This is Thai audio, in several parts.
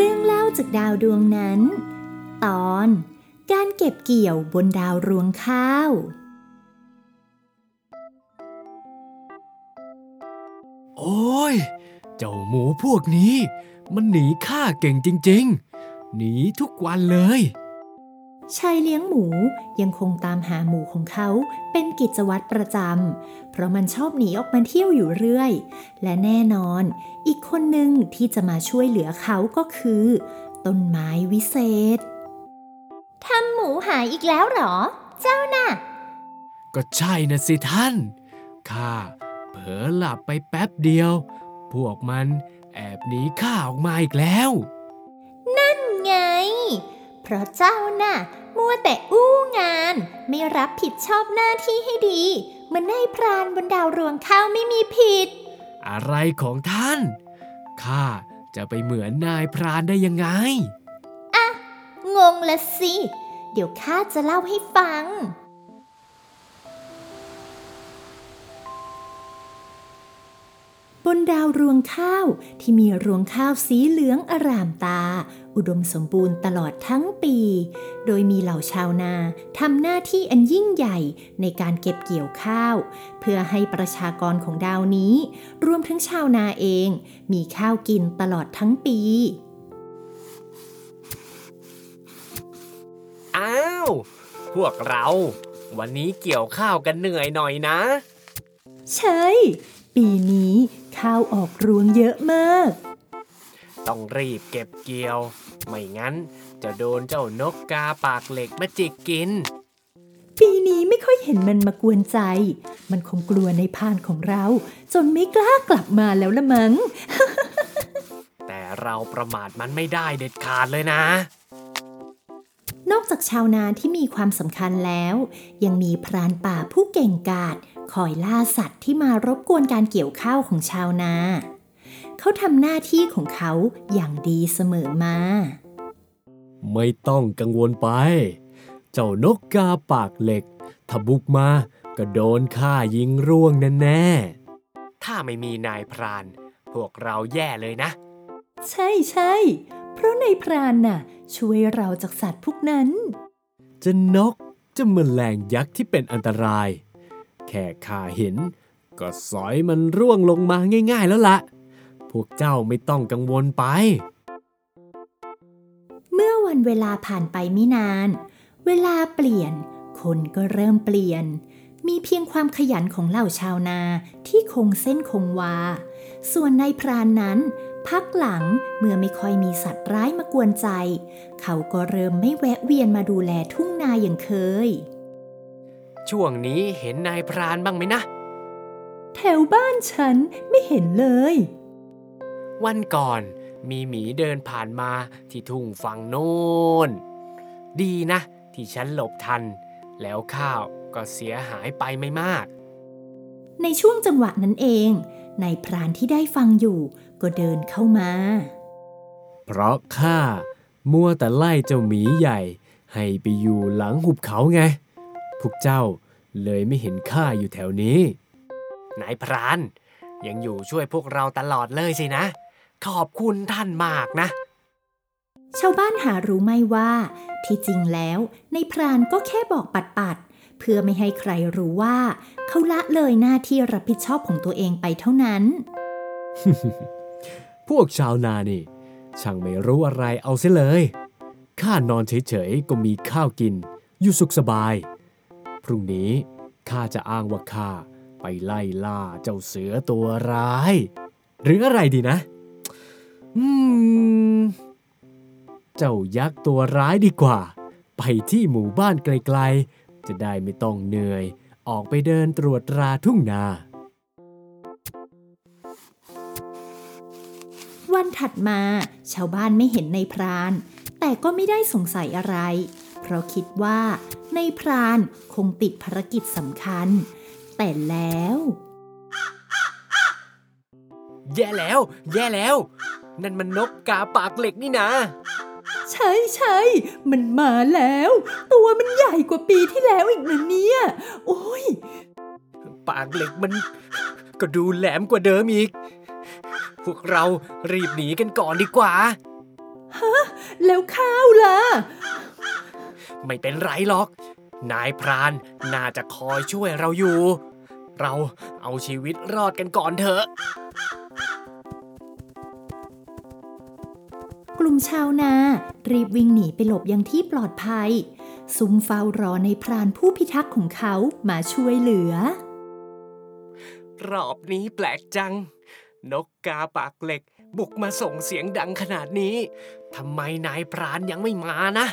รื่องเล่าจากดาวดวงนั้น ตอนการเก็บเกี่ยวบนดาวรวงข้าว โอ้ย เจ้าหมูพวกนี้ มันหนีข้าเก่งจริง ๆ หนีทุกวันเลย ชายเลี้ยงหมูยังคงตามหาหมูของเขาเป็นกิจวัตรประจำ เพราะมันชอบหนีออกมาเที่ยวอยู่เรื่อย และแน่นอน อีกคนหนึ่งที่จะมาช่วยเหลือเขาก็คือ ต้นไม้วิเศษ ทำหมูหายอีกแล้วหรอ เจ้าน่ะ ก็ใช่นะสิท่าน ข้าเผลอหลับไปแป๊บเดียว พวกมันแอบหนีข้าออกมาอีกแล้วไง เพราะเจ้าน่ะมัวแต่อู้งาน ไม่รับผิดชอบหน้าที่ให้ดีเหมือนนายพรานบนดาวรวงข้าวไม่มีผิด อะไรของท่าน ข้าจะไปเหมือนนายพรานได้ยังไงงงละสิ เดี๋ยวข้าจะเล่าให้ฟัง บนดาวรวงข้าวที่มีรวงข้าวสีเหลืองอร่ามตา อุดมสมบูรณ์ตลอดทั้งปี โดยมีเหล่าชาวนาทำหน้าที่อันยิ่งใหญ่ในการเก็บเกี่ยวข้าว เพื่อให้ประชากรของดาวนี้ รวมทั้งชาวนาเอง มีข้าวกินตลอดทั้งปี อ้าว พวกเรา วันนี้เกี่ยวข้าวกันเหนื่อยหน่อยนะ ใช่ ปีนี้ข้าวออกรวงเยอะมาก ต้องรีบเก็บเกี่ยว ไม่งั้นจะโดนเจ้านกกาปากเหล็กมาจิกกิน ปีนี้ไม่ค่อยเห็นมันมากวนใจ มันคงกลัวในพานของเรา จนไม่กล้ากลับมาแล้วละมัง้ง แต่เราประมาทมันไม่ได้เด็ดขาดเลยนะ นอกจากชาวนาที่มีความสำคัญแล้ว ยังมีพรานป่าผู้เก่งกาจคอยล่าสัตว์ที่มารบกวนการเกี่ยวข้าวของชาวนา เขาทำหน้าที่ของเขาอย่างดีเสมอมา ไม่ต้องกังวลไป เจ้านกกาปากเหล็กถ้าบุกมาก็โดนข้ายิงร่วงแน่ๆถ้าไม่มีนายพราน พวกเราแย่เลยนะ ใช่ใช่ เพราะในายพรานน่ะ ช่วยเราจากสัตว์พวกนั้น จะนกจะแมลงยักษ์ที่เป็นอันตราย แค่ข้าเห็น ก็สอยมันร่วงลงมาง่าย ๆแล้วละ่ะพวกเจ้าไม่ต้องกังวลไป เมื่อวันเวลาผ่านไปไม่นาน เวลาเปลี่ยน คนก็เริ่มเปลี่ยน มีเพียงความขยันของเหล่าชาวนาที่คงเส้นคงวา ส่วนนายพรานนั้น พักหลังเมื่อไม่ค่อยมีสัตว์ร้ายมากวนใจ เขาก็เริ่มไม่แวะเวียนมาดูแลทุ่งนาอย่างเคย ช่วงนี้เห็นนายพรานบ้างไหมนะ แถวบ้านฉันไม่เห็นเลย วันก่อนมีหมีเดินผ่านมาที่ทุ่งฝั่งโน้น ดีนะ ที่ฉันหลบทัน แล้วข้าวก็เสียหายไปไม่มาก ในช่วงจังหวะนั้นเองนายพรานที่ได้ฟังอยู่ ก็เดินเข้ามา เพราะข้ามัวแต่ไล่เจ้าหมีใหญ่ ให้ไปอยู่หลังหุบเขาไง พวกเจ้าเลยไม่เห็นข้าอยู่แถวนี้ นายพราน ยังอยู่ช่วยพวกเราตลอดเลยสินะ ขอบคุณท่านมากนะ ชาวบ้านหารู้ไหมว่า ที่จริงแล้วในายพรานก็แค่บอกปัดปัดๆเพื่อไม่ให้ใครรู้ว่า เขาละเลยหน้าที่รับผิดชอบของตัวเองไปเท่านั้น พวกชาวนานี่ ช่างไม่รู้อะไรเอาเสียเลยข้านอนเฉยๆก็มีข้าวกิน อยู่สุขสบาย พรุ่งนี้ข้าจะอ้างว่าข้าไปไล่ล่าเจ้าเสือตัวร้าย หรืออะไรดีนะ อืม เจ้ายักษ์ตัวร้ายดีกว่า ไปที่หมู่บ้านไกลๆ จะได้ไม่ต้องเหนื่อย ออกไปเดินตรวจตราทุ่งนา ถัดมา ชาวบ้านไม่เห็นในายพราน แต่ก็ไม่ได้สงสัยอะไร เพราะคิดว่า ในายพรานคงติดภารกิจสำคัญ แต่แล้ว แย่แล้ว แย่แล้ว นั่นมันนกกาปากเหล็กนี่นะใช่ใช่มันมาแล้ว ตัวมันใหญ่กว่าปีที่แล้วอีกนะเนี่ย โอ้ย ปากเหล็กมัน ก็ดูแหลมกว่าเดิมอีก พวกเรารีบหนีกันก่อนดีกว่าแล้วข้าวล่ะ ไม่เป็นไรหรอก นายพรานน่าจะคอยช่วยเราอยู่ เราเอาชีวิตรอดกันก่อนเถอะ กลุ่มชาวนา รีบวิ่งหนีไปหลบยังที่ปลอดภัย ซุ้มเฝ้ารอในพรานผู้พิทักษ์ของเขามาช่วยเหลือ รอบนี้แปลกจัง นกกาปากเหล็ก บุกมาส่งเสียงดังขนาดนี้ทำไมนายพรานยังไม่มานะ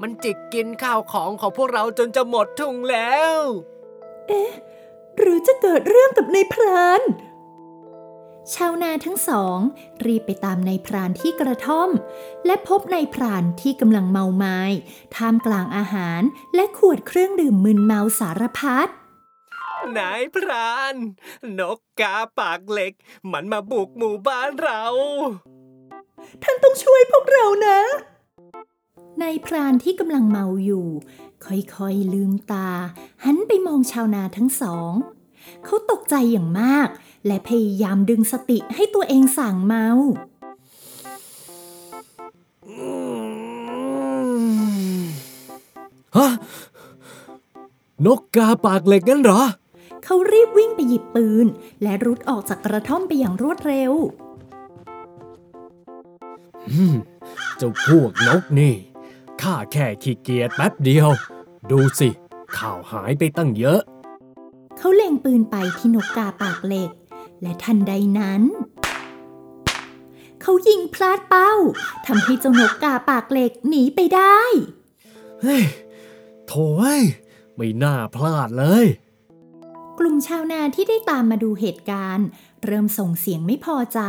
มันจิกกินข้าวของของพวกเราจนจะหมดทุ่งแล้ว เอ๊หรือจะเกิดเรื่องกับนายพรานชาวนาทั้งสอง รีบไปตามนายพรานที่กระท่อม และพบนายพรานที่กำลังเมาไม้ท่ามกลางอาหารและขวดเครื่องดื่มมึนเมาสารพัด นายพราน นกกาปากเหล็ก มันมาบุกหมู่บ้านเรา ท่านต้องช่วยพวกเรานะนายพรานที่กำลังเมาอยู่ ค่อยๆลืมตา หันไปมองชาวนาทั้งสอง เขาตกใจอย่างมาก และพยายามดึงสติให้ตัวเองสั่งเมาฮะนกกาปากเหล็กงั้นเหรอ เขารีบวิ่งไปหยิบปืน และรุดออกจากกระท่อมไปอย่างรวดเร็วอืมเจ้าพวกนกนี่ข้าแค่ขี้เกียจแป๊บเดียว ดูสิข่าวหายไปตั้งเยอะ เขาเล็งปืนไปที่นกกาปากเหล็ก และทันใดนั้น เขายิงพลาดเป้าทำให้เจ้านกกาปากเหล็กหนีไปได้ เฮ้ยโถ่เอ้ยไม่น่าพลาดเลย กลุ่มชาวนาที่ได้ตามมาดูเหตุการณ์ เริ่มส่งเสียงไม่พอใจ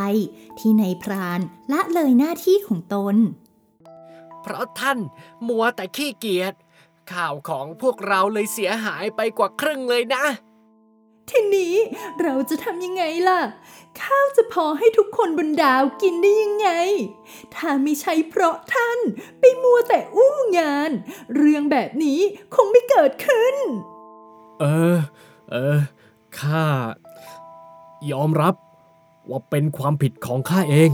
ที่นายพรานละเลยหน้าที่ของตน เพราะท่านมัวแต่ขี้เกียจข่าวของพวกเราเลยเสียหายไปกว่าครึ่งเลยนะ ทีนี้เราจะทำยังไงล่ะ ข้าวจะพอให้ทุกคนบนดาวกินได้ยังไง ถ้าไม่ใช่เพราะท่าน ไปมัวแต่อู้งาน เรื่องแบบนี้คงไม่เกิดขึ้น เออ เออ ข้า ยอมรับว่าเป็นความผิดของข้าเอง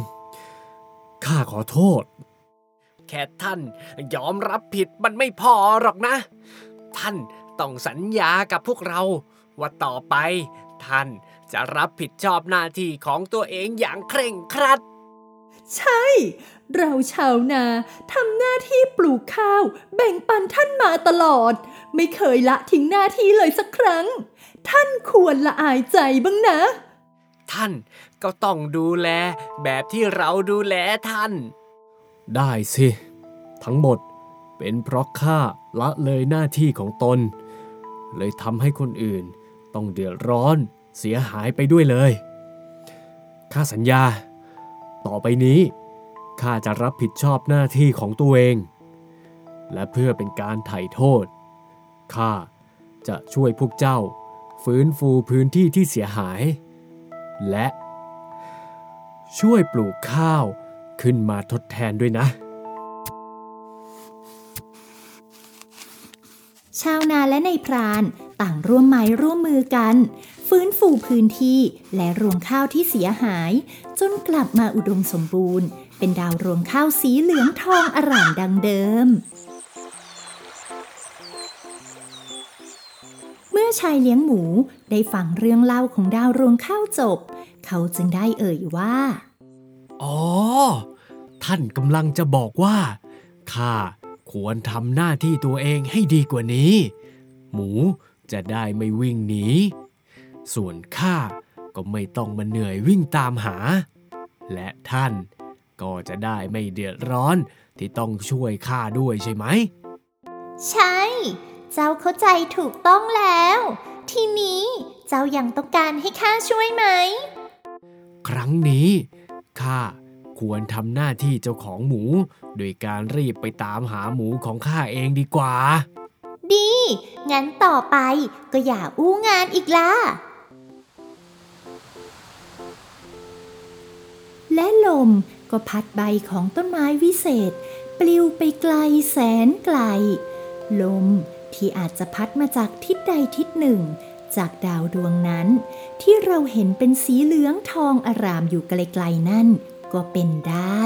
ข้าขอโทษ แค่ท่านยอมรับผิดมันไม่พอหรอกนะ ท่านต้องสัญญากับพวกเรา ว่าต่อไป ท่านจะรับผิดชอบหน้าที่ของตัวเองอย่างเคร่งครัด ใช่ เราชาวนาทำหน้าที่ปลูกข้าว แบ่งปันท่านมาตลอด ไม่เคยละทิ้งหน้าที่เลยสักครั้ง ท่านควรละอายใจบ้างนะ ท่านก็ต้องดูแลแบบที่เราดูแลท่าน ได้สิ ทั้งหมดเป็นเพราะข้าละเลยหน้าที่ของตน เลยทำให้คนอื่นต้องเดือดร้อนเสียหายไปด้วยเลยข้าสัญญา ต่อไปนี้ข้าจะรับผิดชอบหน้าที่ของตัวเอง และเพื่อเป็นการไถ่โทษ ข้าจะช่วยพวกเจ้า ฟื้นฟูพื้นที่ที่เสียหาย และ ช่วยปลูกข้าวขึ้นมาทดแทนด้วยนะ ชาวนาและในพรานต่างร่วมไม้ร่วมมือกัน ฟื้นฟูพื้นที่และรวงข้าวที่เสียหาย จนกลับมาอุดมสมบูรณ์ เป็นดาวรวงข้าวสีเหลืองทองอร่ามดังเดิม เมื่อชายเลี้ยงหมูได้ฟังเรื่องเล่าของดาวรวงข้าวจบ เขาจึงได้เอ่ยว่า อ๋อ ท่านกำลังจะบอกว่าข้าควรทำหน้าที่ตัวเองให้ดีกว่านี้ หมูจะได้ไม่วิ่งหนี ส่วนข้าก็ไม่ต้องมาเหนื่อยวิ่งตามหา และท่านก็จะได้ไม่เดือดร้อนที่ต้องช่วยข้าด้วยใช่ไหม ใช่ เจ้าเข้าใจถูกต้องแล้ว ทีนี้เจ้ายังต้องการให้ข้าช่วยไหม ครั้งนี้ข้าควรทำหน้าที่เจ้าของหมู โดยการรีบไปตามหาหมูของข้าเองดีกว่า ดี งั้นต่อไปก็อย่าอู้งานอีกล่ะ และลมก็พัดใบของต้นไม้วิเศษ ปลิวไปไกลแสนไกล ลม ที่อาจจะพัดมาจากทิศใดทิศหนึ่ง จากดาวดวงนั้น ที่เราเห็นเป็นสีเหลืองทองอารามอยู่ไกลๆนั่นก็เป็นได้